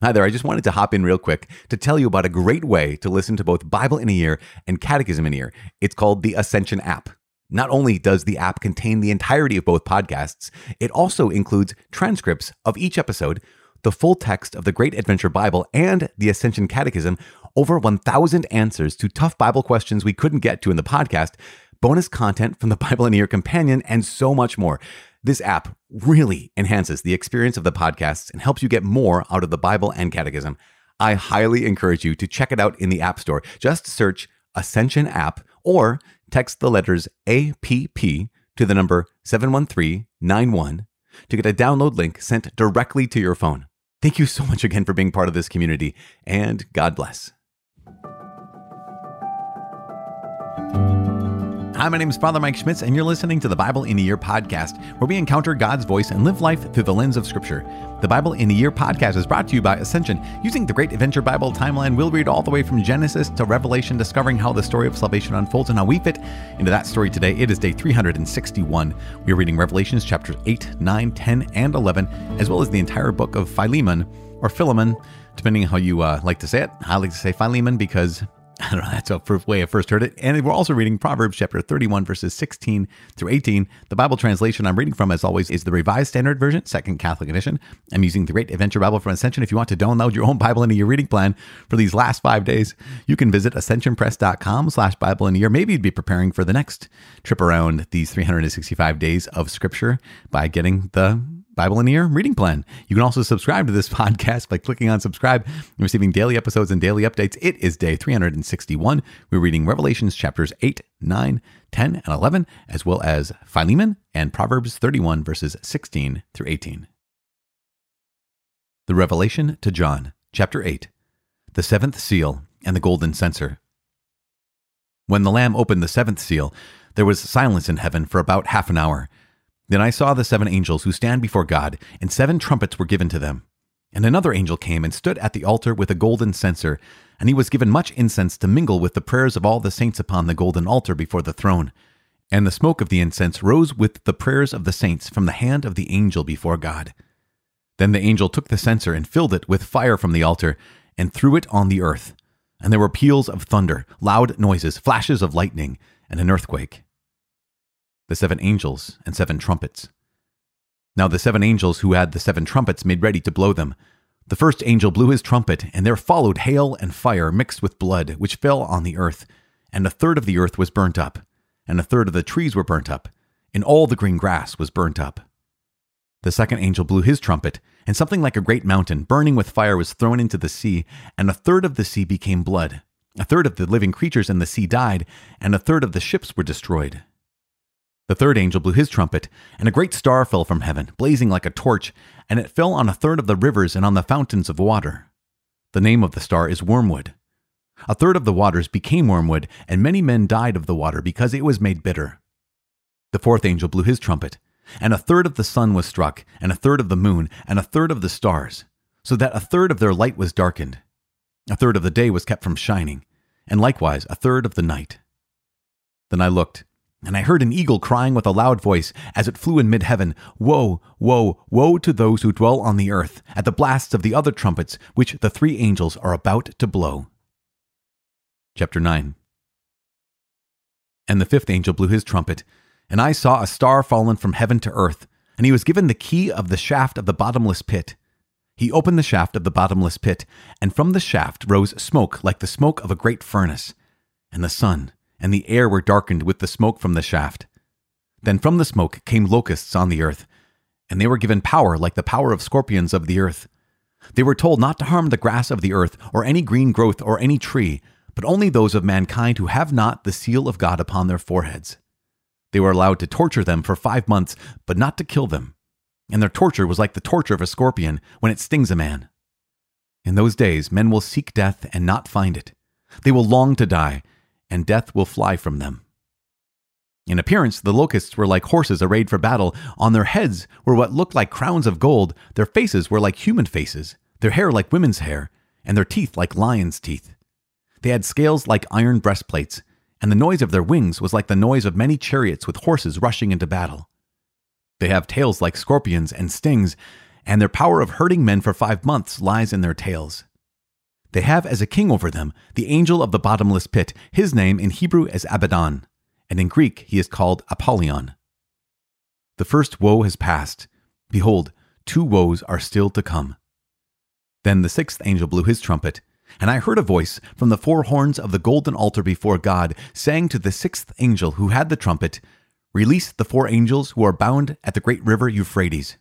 Hi there, I just wanted to hop in real quick to tell you about a great way to listen to both Bible in a Year and Catechism in a Year. It's called the Ascension app. Not only does the app contain the entirety of both podcasts, it also includes transcripts of each episode, the full text of the Great Adventure Bible, and the Ascension Catechism, over 1,000 answers to tough Bible questions we couldn't get to in the podcast, bonus content from the Bible in a Year Companion, and so much more. This app really enhances the experience of the podcasts and helps you get more out of the Bible and Catechism. I highly encourage you to check it out in the App Store. Just search Ascension app or text the letters APP to the number 71391 to get a download link sent directly to your phone. Thank you so much again for being part of this community, and God bless. Hi, my name is Father Mike Schmitz, and you're listening to the Bible in a Year podcast, where we encounter God's voice and live life through the lens of Scripture. The Bible in a Year podcast is brought to you by Ascension. Using the Great Adventure Bible timeline, we'll read all the way from Genesis to Revelation, discovering how the story of salvation unfolds and how we fit into that story today. It is day 361. We are reading Revelations chapters 8, 9, 10, and 11, as well as the entire book of Philemon, or Philemon, depending on how you uh, like to say it. I like to say Philemon because I don't know, that's a way I first heard it. And we're also reading Proverbs chapter 31, verses 16 through 18. The Bible translation I'm reading from, as always, is the Revised Standard Version, Second Catholic Edition. I'm using the Great Adventure Bible from Ascension. If you want to download your own Bible into your reading plan for these last five days, you can visit ascensionpress.com slash Bible in a year. Maybe you'd be preparing for the next trip around these 365 days of Scripture by getting the Bible in a Year reading plan. You can also subscribe to this podcast by clicking on subscribe and receiving daily episodes and daily updates. It is day 361. We're reading Revelations chapters 8, 9, 10, and 11, as well as Philemon and Proverbs 31, verses 16 through 18. The Revelation to John, chapter 8, the seventh seal and the golden censer. When the Lamb opened the seventh seal, there was silence in heaven for about half an hour. Then I saw the seven angels who stand before God, and seven trumpets were given to them. And another angel came and stood at the altar with a golden censer, and he was given much incense to mingle with the prayers of all the saints upon the golden altar before the throne. And the smoke of the incense rose with the prayers of the saints from the hand of the angel before God. Then the angel took the censer and filled it with fire from the altar, and threw it on the earth. And there were peals of thunder, loud noises, flashes of lightning, and an earthquake the seven angels, and seven trumpets. Now the seven angels who had the seven trumpets made ready to blow them. The first angel blew his trumpet, and there followed hail and fire mixed with blood, which fell on the earth. And a third of the earth was burnt up, and a third of the trees were burnt up, and all the green grass was burnt up. The second angel blew his trumpet, and something like a great mountain, burning with fire, was thrown into the sea, and a third of the sea became blood. A third of the living creatures in the sea died, and a third of the ships were destroyed. The third angel blew his trumpet, and a great star fell from heaven, blazing like a torch, and it fell on a third of the rivers and on the fountains of water. The name of the star is Wormwood. A third of the waters became wormwood, and many men died of the water because it was made bitter. The fourth angel blew his trumpet, and a third of the sun was struck, and a third of the moon, and a third of the stars, so that a third of their light was darkened. A third of the day was kept from shining, and likewise a third of the night. Then I looked, and I heard an eagle crying with a loud voice as it flew in mid heaven Woe, woe, woe to those who dwell on the earth, at the blasts of the other trumpets which the three angels are about to blow. Chapter 9 And the fifth angel blew his trumpet, and I saw a star fallen from heaven to earth, and he was given the key of the shaft of the bottomless pit. He opened the shaft of the bottomless pit, and from the shaft rose smoke like the smoke of a great furnace, and the sun and the air were darkened with the smoke from the shaft. Then from the smoke came locusts on the earth, and they were given power like the power of scorpions of the earth. They were told not to harm the grass of the earth, or any green growth, or any tree, but only those of mankind who have not the seal of God upon their foreheads. They were allowed to torture them for five months, but not to kill them. And their torture was like the torture of a scorpion when it stings a man. In those days, men will seek death and not find it. They will long to die, and death will fly from them. In appearance, the locusts were like horses arrayed for battle. On their heads were what looked like crowns of gold. Their faces were like human faces, their hair like women's hair, and their teeth like lions' teeth. They had scales like iron breastplates, and the noise of their wings was like the noise of many chariots with horses rushing into battle. They have tails like scorpions and stings, and their power of hurting men for five months lies in their tails. They have as a king over them the angel of the bottomless pit. His name in Hebrew is Abaddon, and in Greek he is called Apollyon. The first woe has passed. Behold, two woes are still to come. Then the sixth angel blew his trumpet, and I heard a voice from the four horns of the golden altar before God, saying to the sixth angel who had the trumpet, Release the four angels who are bound at the great river Euphrates.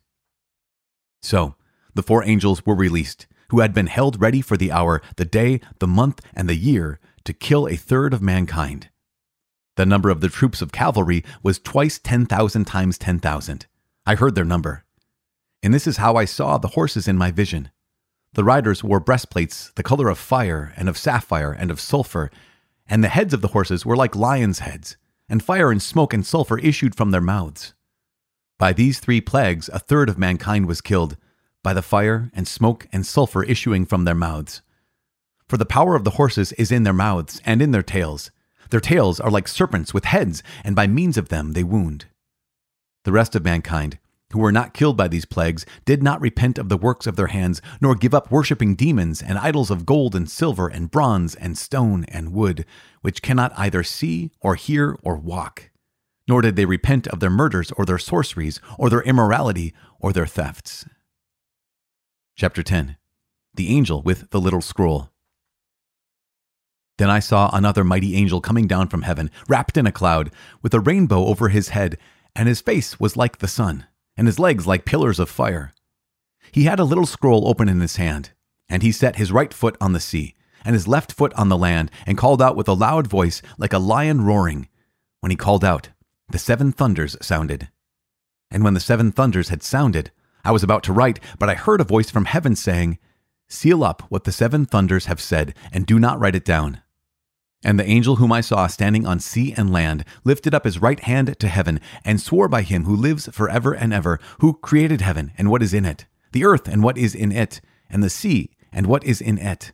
So the four angels were released, who had been held ready for the hour, the day, the month, and the year to kill a third of mankind. The number of the troops of cavalry was twice 10,000 times 10,000. I heard their number. And this is how I saw the horses in my vision. The riders wore breastplates the color of fire and of sapphire and of sulfur, and the heads of the horses were like lions' heads, and fire and smoke and sulfur issued from their mouths. By these three plagues, a third of mankind was killed, by the fire and smoke and sulfur issuing from their mouths. For the power of the horses is in their mouths and in their tails. Their tails are like serpents with heads, and by means of them they wound. The rest of mankind, who were not killed by these plagues, did not repent of the works of their hands, nor give up worshipping demons and idols of gold and silver and bronze and stone and wood, which cannot either see or hear or walk. Nor did they repent of their murders or their sorceries or their immorality or their thefts. Chapter 10 The Angel with the Little Scroll. Then I saw another mighty angel coming down from heaven, wrapped in a cloud, with a rainbow over his head, and his face was like the sun and his legs like pillars of fire. He had a little scroll open in his hand, and he set his right foot on the sea, and his left foot on the land, and called out with a loud voice like a lion roaring. When he called out, the seven thunders sounded. And when the seven thunders had sounded, I was about to write, but I heard a voice from heaven saying, Seal up what the seven thunders have said, and do not write it down. And the angel whom I saw standing on sea and land lifted up his right hand to heaven and swore by him who lives forever and ever, who created heaven and what is in it, the earth and what is in it, and the sea and what is in it,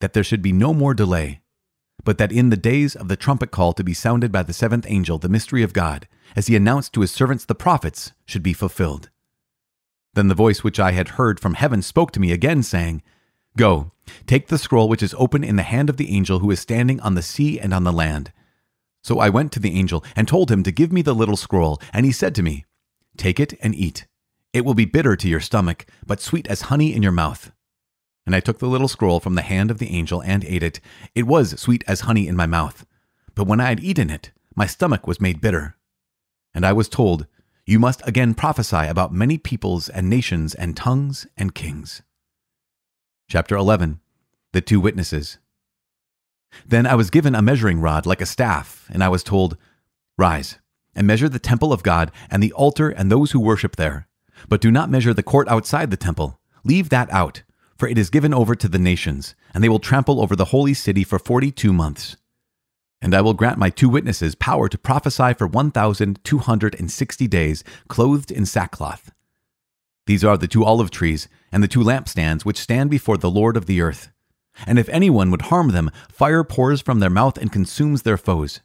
that there should be no more delay, but that in the days of the trumpet call to be sounded by the seventh angel, the mystery of God, as he announced to his servants the prophets, should be fulfilled. Then the voice which I had heard from heaven spoke to me again, saying, Go, take the scroll which is open in the hand of the angel who is standing on the sea and on the land. So I went to the angel and told him to give me the little scroll, and he said to me, Take it and eat. It will be bitter to your stomach, but sweet as honey in your mouth. And I took the little scroll from the hand of the angel and ate it. It was sweet as honey in my mouth. But when I had eaten it, my stomach was made bitter. And I was told, You must again prophesy about many peoples and nations and tongues and kings. Chapter 11 The Two Witnesses. Then I was given a measuring rod like a staff, and I was told, Rise, and measure the temple of God, and the altar, and those who worship there. But do not measure the court outside the temple. Leave that out, for it is given over to the nations, and they will trample over the holy city for forty two months. And I will grant my two witnesses power to prophesy for one thousand two hundred and sixty days, clothed in sackcloth. These are the two olive trees and the two lampstands which stand before the Lord of the earth. And if anyone would harm them, fire pours from their mouth and consumes their foes.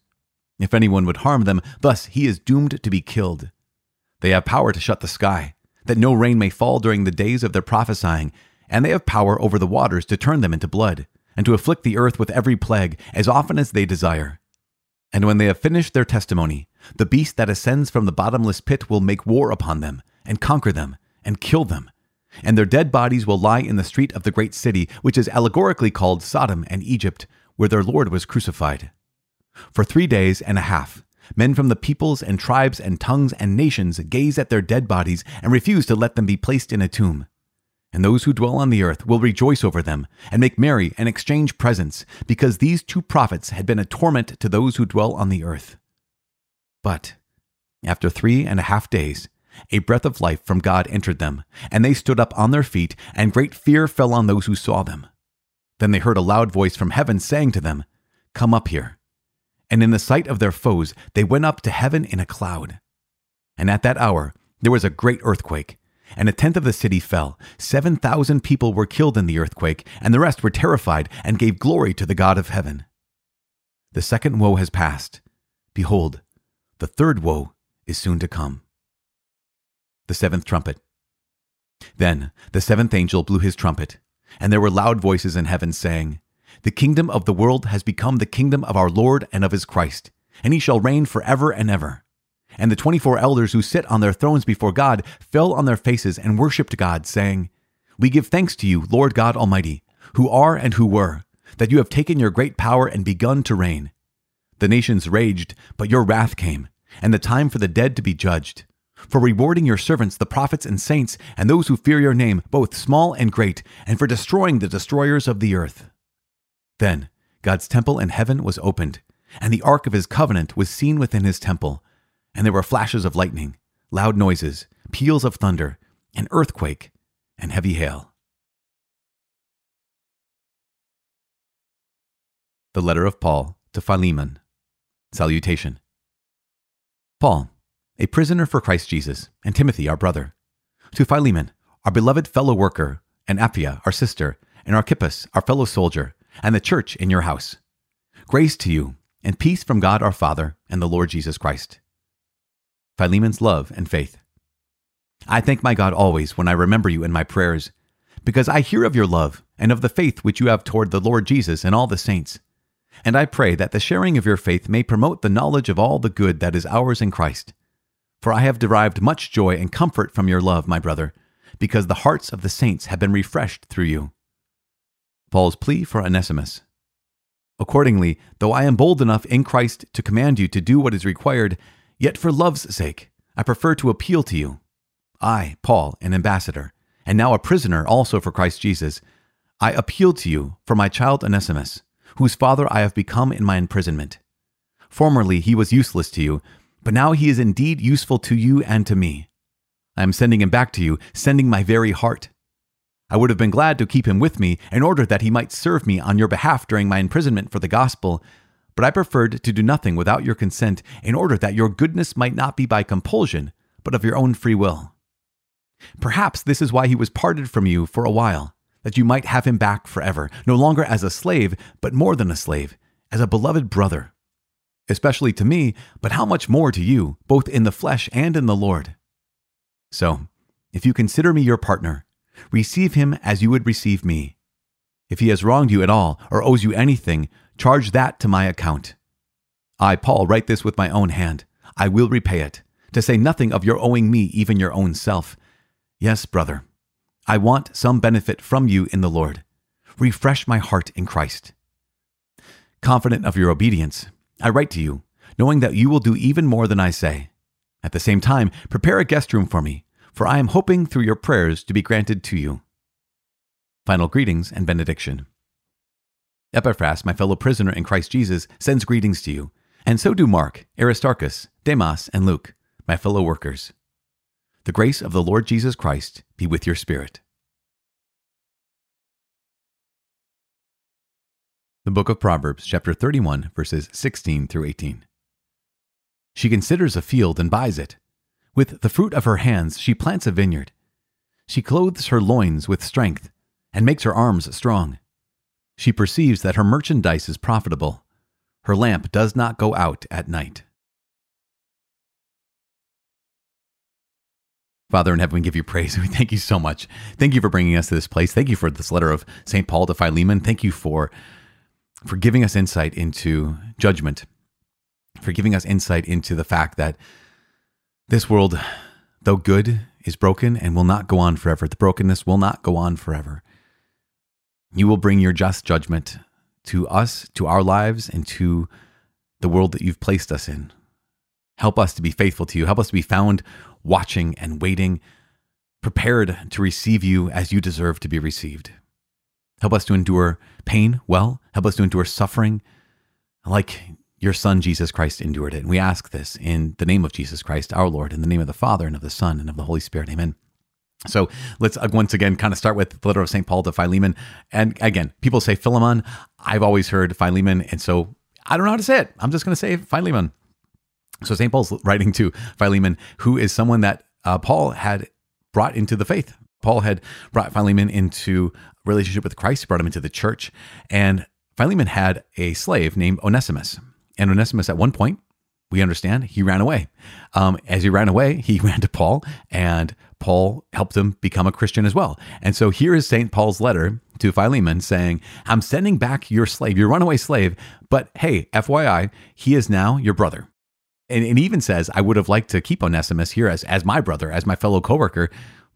If anyone would harm them, thus he is doomed to be killed. They have power to shut the sky, that no rain may fall during the days of their prophesying, and they have power over the waters to turn them into blood, and to afflict the earth with every plague, as often as they desire. And when they have finished their testimony, the beast that ascends from the bottomless pit will make war upon them, and conquer them, and kill them. And their dead bodies will lie in the street of the great city, which is allegorically called Sodom and Egypt, where their Lord was crucified. For three days and a half, men from the peoples and tribes and tongues and nations gaze at their dead bodies and refuse to let them be placed in a tomb. And those who dwell on the earth will rejoice over them, and make merry and exchange presents, because these two prophets had been a torment to those who dwell on the earth. But after three and a half days, a breath of life from God entered them, and they stood up on their feet, and great fear fell on those who saw them. Then they heard a loud voice from heaven saying to them, Come up here. And in the sight of their foes, they went up to heaven in a cloud. And at that hour, there was a great earthquake, and a tenth of the city fell. Seven thousand people were killed in the earthquake, and the rest were terrified and gave glory to the God of heaven. The second woe has passed. Behold, the third woe is soon to come the seventh trumpet. Then the seventh angel blew his trumpet, and there were loud voices in heaven saying, The kingdom of the world has become the kingdom of our Lord and of his Christ, and he shall reign forever and ever. And the twenty four elders who sit on their thrones before God fell on their faces and worshipped God, saying, We give thanks to you, Lord God Almighty, who are and who were, that you have taken your great power and begun to reign. The nations raged, but your wrath came, and the time for the dead to be judged for rewarding your servants, the prophets and saints, and those who fear your name, both small and great, and for destroying the destroyers of the earth. Then God's temple in heaven was opened, and the ark of his covenant was seen within his temple, and there were flashes of lightning, loud noises, peals of thunder, an earthquake, and heavy hail. The letter of Paul to Philemon. Salutation. Paul a prisoner for Christ Jesus, and Timothy, our brother. To Philemon, our beloved fellow worker, and Apphia, our sister, and Archippus, our fellow soldier, and the church in your house. Grace to you, and peace from God our Father and the Lord Jesus Christ. Philemon's love and faith. I thank my God always when I remember you in my prayers, because I hear of your love and of the faith which you have toward the Lord Jesus and all the saints. And I pray that the sharing of your faith may promote the knowledge of all the good that is ours in Christ. For I have derived much joy and comfort from your love, my brother, because the hearts of the saints have been refreshed through you. Paul's plea for Onesimus. Accordingly, though I am bold enough in Christ to command you to do what is required, yet for love's sake, I prefer to appeal to you. I, Paul, an ambassador, and now a prisoner also for Christ Jesus, I appeal to you for my child Onesimus, whose father I have become in my imprisonment. Formerly he was useless to you, but now he is indeed useful to you and to me. I am sending him back to you, sending my very heart. I would have been glad to keep him with me in order that he might serve me on your behalf during my imprisonment for the gospel, but I preferred to do nothing without your consent in order that your goodness might not be by compulsion, but of your own free will. Perhaps this is why he was parted from you for a while, that you might have him back forever, no longer as a slave, but more than a slave, as a beloved brother especially to me, but how much more to you, both in the flesh and in the Lord. So, if you consider me your partner, receive him as you would receive me. If he has wronged you at all or owes you anything, charge that to my account. I, Paul, write this with my own hand. I will repay it, to say nothing of your owing me even your own self. Yes, brother, I want some benefit from you in the Lord. Refresh my heart in Christ. Confident of your obedience, I write to you, knowing that you will do even more than I say. At the same time, prepare a guest room for me, for I am hoping through your prayers to be granted to you. Final greetings and benediction. Epaphras, my fellow prisoner in Christ Jesus, sends greetings to you, and so do Mark, Aristarchus, Demas, and Luke, my fellow workers. The grace of the Lord Jesus Christ be with your spirit. The book of Proverbs, chapter 31, verses 16 through 18. She considers a field and buys it. With the fruit of her hands, she plants a vineyard. She clothes her loins with strength and makes her arms strong. She perceives that her merchandise is profitable. Her lamp does not go out at night. Father in heaven, we give you praise. We thank you so much. Thank you for bringing us to this place. Thank you for this letter of St. Paul to Philemon. Thank you for for giving us insight into judgment, for giving us insight into the fact that this world, though good, is broken and will not go on forever. The brokenness will not go on forever. You will bring your just judgment to us, to our lives, and to the world that you've placed us in. Help us to be faithful to you. Help us to be found watching and waiting, prepared to receive you as you deserve to be received. Help us to endure pain well. Help us to endure suffering like your Son, Jesus Christ, endured it. And we ask this in the name of Jesus Christ, our Lord, in the name of the Father, and of the Son, and of the Holy Spirit. Amen. So let's uh, once again kind of start with the letter of St. Paul to Philemon. And again, people say Philemon. I've always heard Philemon. And so I don't know how to say it. I'm just going to say Philemon. So St. Paul's writing to Philemon, who is someone that uh, Paul had brought into the faith. Paul had brought Philemon into relationship with Christ, brought him into the church, and Philemon had a slave named Onesimus. And Onesimus, at one point, we understand he ran away. Um, as he ran away, he ran to Paul, and Paul helped him become a Christian as well. And so here is St. Paul's letter to Philemon saying, I'm sending back your slave, your runaway slave, but hey, FYI, he is now your brother. And it even says, I would have liked to keep Onesimus here as, as my brother, as my fellow coworker,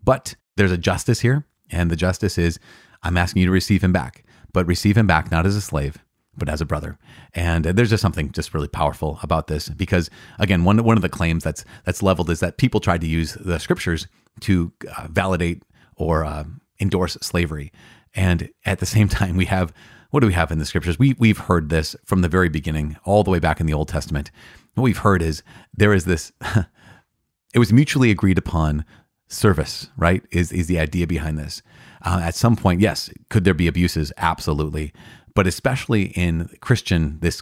but there's a justice here. And the justice is, I'm asking you to receive him back, but receive him back not as a slave, but as a brother. And there's just something just really powerful about this because again, one one of the claims that's that's leveled is that people tried to use the scriptures to uh, validate or uh, endorse slavery. And at the same time, we have what do we have in the scriptures? We we've heard this from the very beginning, all the way back in the Old Testament. What we've heard is there is this. it was mutually agreed upon service, right? Is is the idea behind this? Uh, at some point, yes, could there be abuses? Absolutely but especially in Christian, this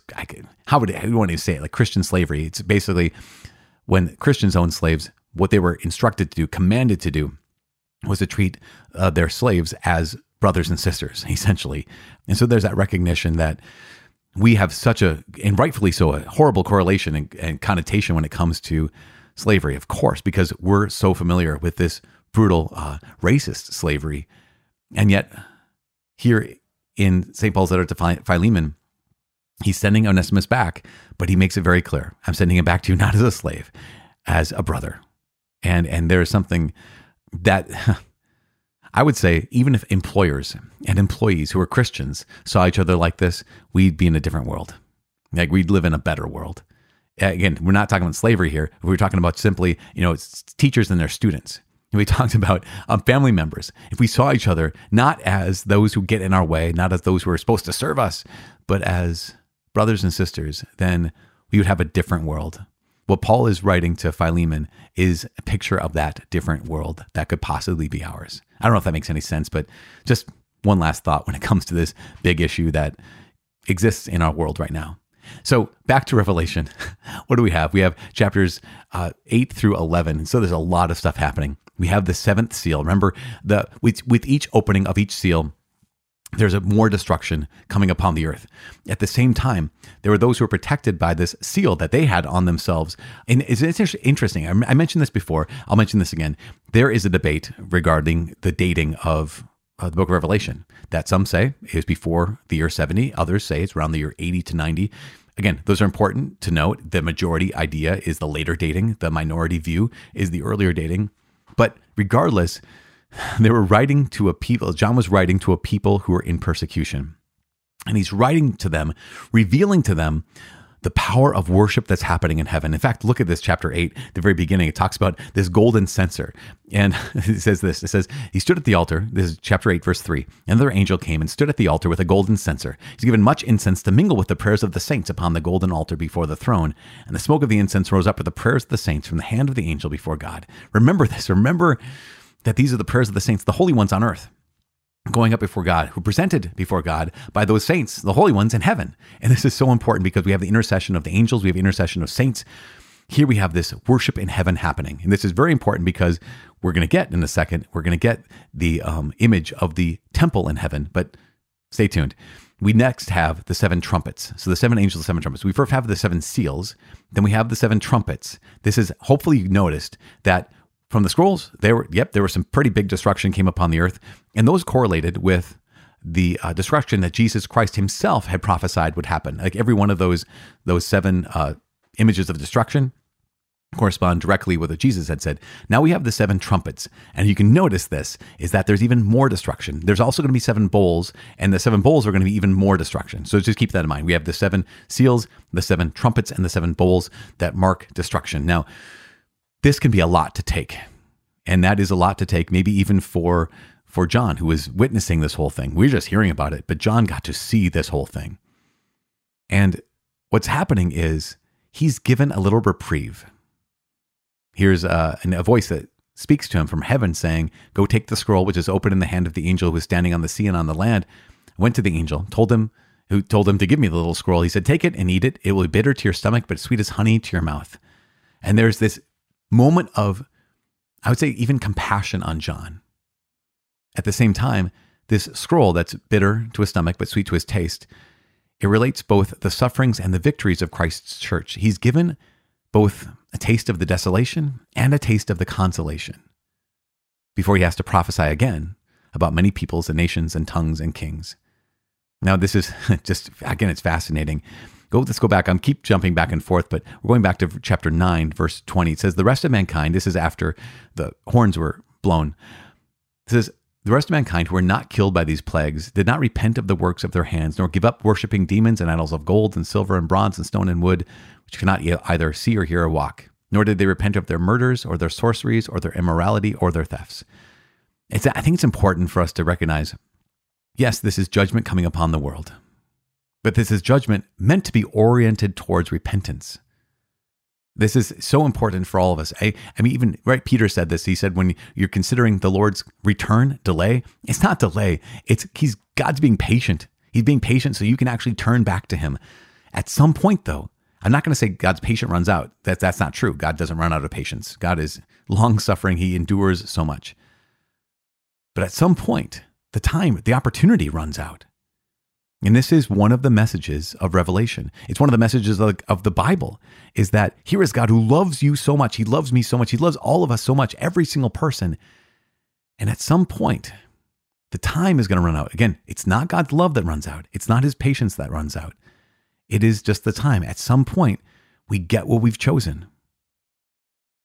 how would how do you want to say it? Like Christian slavery. It's basically when Christians own slaves, what they were instructed to do, commanded to do, was to treat uh, their slaves as brothers and sisters, essentially. And so there's that recognition that we have such a, and rightfully so, a horrible correlation and, and connotation when it comes to slavery, of course, because we're so familiar with this brutal, uh, racist slavery. And yet, here in St. Paul's letter to Philemon, he's sending Onesimus back, but he makes it very clear I'm sending him back to you not as a slave, as a brother. And, and there is something that I would say, even if employers and employees who are Christians saw each other like this, we'd be in a different world. Like we'd live in a better world. Again, we're not talking about slavery here. We're talking about simply, you know, teachers and their students. We talked about um, family members. If we saw each other not as those who get in our way, not as those who are supposed to serve us, but as brothers and sisters, then we would have a different world. What Paul is writing to Philemon is a picture of that different world that could possibly be ours. I don't know if that makes any sense, but just one last thought when it comes to this big issue that exists in our world right now. So back to Revelation. what do we have? We have chapters uh, 8 through 11. So there's a lot of stuff happening. We have the seventh seal. Remember, the with, with each opening of each seal, there's a more destruction coming upon the earth. At the same time, there were those who were protected by this seal that they had on themselves. And it's, it's interesting. I mentioned this before. I'll mention this again. There is a debate regarding the dating of uh, the book of Revelation that some say is before the year 70, others say it's around the year 80 to 90. Again, those are important to note. The majority idea is the later dating, the minority view is the earlier dating. But regardless, they were writing to a people, John was writing to a people who were in persecution. And he's writing to them, revealing to them the power of worship that's happening in heaven. In fact, look at this chapter 8, the very beginning. It talks about this golden censer. And it says this it says, He stood at the altar. This is chapter 8, verse 3. Another angel came and stood at the altar with a golden censer. He's given much incense to mingle with the prayers of the saints upon the golden altar before the throne. And the smoke of the incense rose up with the prayers of the saints from the hand of the angel before God. Remember this. Remember that these are the prayers of the saints, the holy ones on earth going up before God, who presented before God by those saints, the holy ones in heaven. And this is so important because we have the intercession of the angels, we have intercession of saints. Here we have this worship in heaven happening. And this is very important because we're going to get in a second, we're going to get the um, image of the temple in heaven. But stay tuned. We next have the seven trumpets. So the seven angels, the seven trumpets. We first have the seven seals, then we have the seven trumpets. This is hopefully you noticed that from the scrolls, there were yep, there was some pretty big destruction came upon the earth, and those correlated with the uh, destruction that Jesus Christ Himself had prophesied would happen. Like every one of those those seven uh, images of destruction correspond directly with what Jesus had said. Now we have the seven trumpets, and you can notice this is that there's even more destruction. There's also going to be seven bowls, and the seven bowls are going to be even more destruction. So just keep that in mind. We have the seven seals, the seven trumpets, and the seven bowls that mark destruction. Now this can be a lot to take. And that is a lot to take, maybe even for for John, who was witnessing this whole thing. We are just hearing about it, but John got to see this whole thing. And what's happening is he's given a little reprieve. Here's uh, a, a voice that speaks to him from heaven saying, Go take the scroll which is open in the hand of the angel who is standing on the sea and on the land. Went to the angel, told him, who told him to give me the little scroll. He said, Take it and eat it. It will be bitter to your stomach, but sweet as honey to your mouth. And there's this moment of, I would say, even compassion on John. At the same time, this scroll that's bitter to his stomach but sweet to his taste, it relates both the sufferings and the victories of Christ's church. He's given both a taste of the desolation and a taste of the consolation before he has to prophesy again about many peoples and nations and tongues and kings. Now, this is just, again, it's fascinating. Go, let's go back. I'm keep jumping back and forth, but we're going back to chapter 9, verse 20. It says, The rest of mankind, this is after the horns were blown. It says, The rest of mankind who were not killed by these plagues did not repent of the works of their hands, nor give up worshiping demons and idols of gold and silver and bronze and stone and wood, which cannot either see or hear or walk. Nor did they repent of their murders or their sorceries or their immorality or their thefts. It's, I think it's important for us to recognize yes, this is judgment coming upon the world. But this is judgment meant to be oriented towards repentance. This is so important for all of us. I, I mean, even right, Peter said this. He said, when you're considering the Lord's return, delay, it's not delay. It's he's God's being patient. He's being patient so you can actually turn back to him. At some point, though, I'm not going to say God's patience runs out. That, that's not true. God doesn't run out of patience. God is long suffering. He endures so much. But at some point, the time, the opportunity runs out. And this is one of the messages of Revelation. It's one of the messages of, of, the Bible is that here is God who loves you so much. He loves me so much. He loves all of us so much, every single person. And at some point, the time is going to run out. Again, it's not God's love that runs out. It's not his patience that runs out. It is just the time. At some point, we get what we've chosen.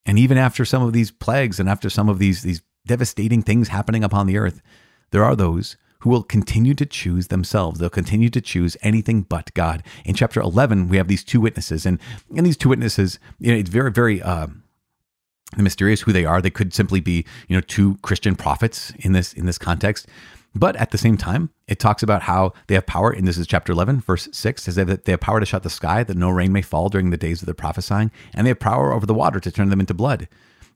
And even after some of these plagues and after some of these, these devastating things happening upon the earth, there are those who will continue to choose themselves. They'll continue to choose anything but God. In chapter 11, we have these two witnesses, and, and these two witnesses, you know, it's very, very uh, mysterious who they are. They could simply be, you know, two Christian prophets in this in this context. But at the same time, it talks about how they have power, and this is chapter 11, verse 6, says that they have power to shut the sky, that no rain may fall during the days of their prophesying, and they have power over the water to turn them into blood,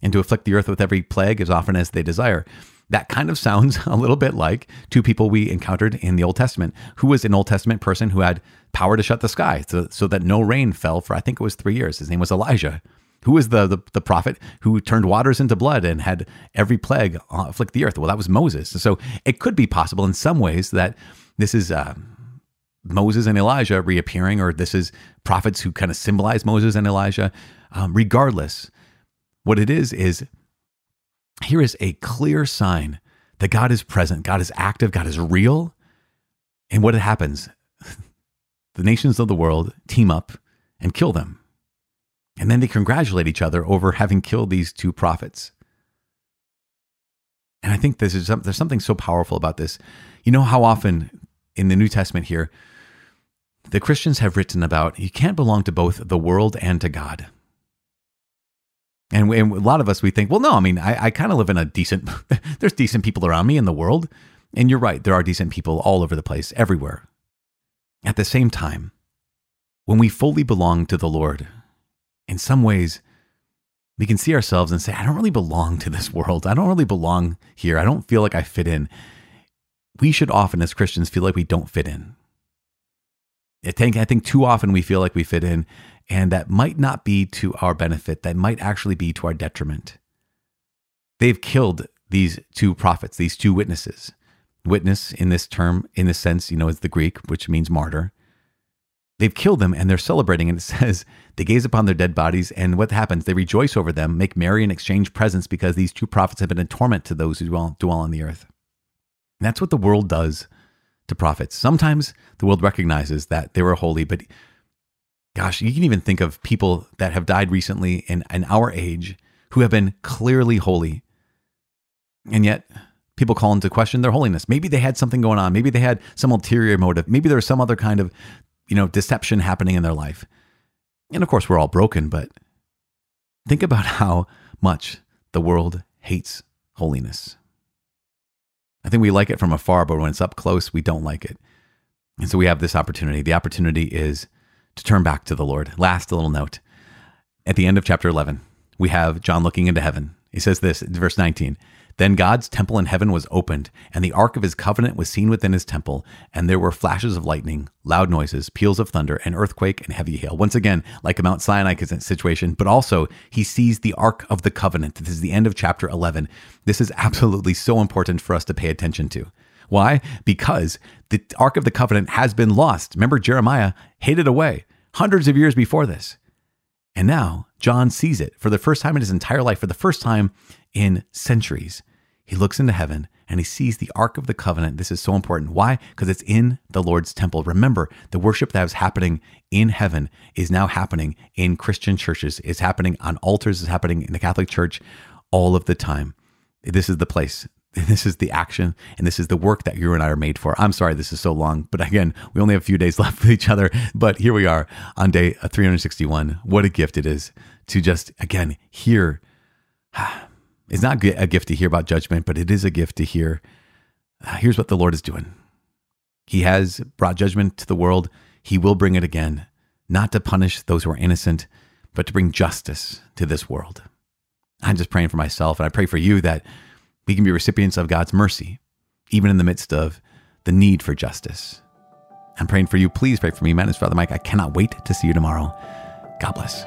and to afflict the earth with every plague as often as they desire. That kind of sounds a little bit like two people we encountered in the Old Testament. Who was an Old Testament person who had power to shut the sky so, so that no rain fell for, I think it was three years? His name was Elijah. Who was the, the, the prophet who turned waters into blood and had every plague afflict the earth? Well, that was Moses. So it could be possible in some ways that this is uh, Moses and Elijah reappearing, or this is prophets who kind of symbolize Moses and Elijah. Um, regardless, what it is is here is a clear sign that God is present, God is active, God is real. And what happens? the nations of the world team up and kill them. And then they congratulate each other over having killed these two prophets. And I think this is there's something so powerful about this. You know how often in the New Testament here, the Christians have written about you can't belong to both the world and to God. And, we, and a lot of us, we think, well, no, I mean, I, I kind of live in a decent, there's decent people around me in the world. And you're right, there are decent people all over the place, everywhere. At the same time, when we fully belong to the Lord, in some ways, we can see ourselves and say, I don't really belong to this world. I don't really belong here. I don't feel like I fit in. We should often, as Christians, feel like we don't fit in. I think, I think too often we feel like we fit in, and that might not be to our benefit, that might actually be to our detriment. They've killed these two prophets, these two witnesses. Witness in this term, in this sense, you know, is the Greek, which means martyr. They've killed them and they're celebrating. And it says, they gaze upon their dead bodies. And what happens? They rejoice over them, make merry, and exchange presents because these two prophets have been a torment to those who dwell, dwell on the earth. And that's what the world does to prophets. Sometimes the world recognizes that they were holy, but gosh, you can even think of people that have died recently in, in our age who have been clearly holy. And yet, people call into question their holiness. Maybe they had something going on. Maybe they had some ulterior motive. Maybe there was some other kind of, you know, deception happening in their life. And of course, we're all broken, but think about how much the world hates holiness. I think we like it from afar, but when it's up close, we don't like it. And so we have this opportunity. The opportunity is to turn back to the Lord. Last little note. At the end of chapter 11, we have John looking into heaven. He says this, verse 19 Then God's temple in heaven was opened, and the ark of his covenant was seen within his temple, and there were flashes of lightning, loud noises, peals of thunder, an earthquake, and heavy hail. Once again, like a Mount Sinai situation, but also he sees the ark of the covenant. This is the end of chapter 11. This is absolutely so important for us to pay attention to. Why? Because the Ark of the Covenant has been lost. Remember, Jeremiah hid it away hundreds of years before this. And now John sees it for the first time in his entire life, for the first time in centuries. He looks into heaven and he sees the Ark of the Covenant. This is so important. Why? Because it's in the Lord's temple. Remember, the worship that was happening in heaven is now happening in Christian churches. It's happening on altars, it's happening in the Catholic Church all of the time. This is the place. This is the action and this is the work that you and I are made for. I'm sorry this is so long, but again, we only have a few days left with each other. But here we are on day 361. What a gift it is to just, again, hear. It's not a gift to hear about judgment, but it is a gift to hear. Ah, here's what the Lord is doing. He has brought judgment to the world. He will bring it again, not to punish those who are innocent, but to bring justice to this world. I'm just praying for myself, and I pray for you that we can be recipients of God's mercy, even in the midst of the need for justice. I'm praying for you. Please pray for me. My name is Father Mike. I cannot wait to see you tomorrow. God bless.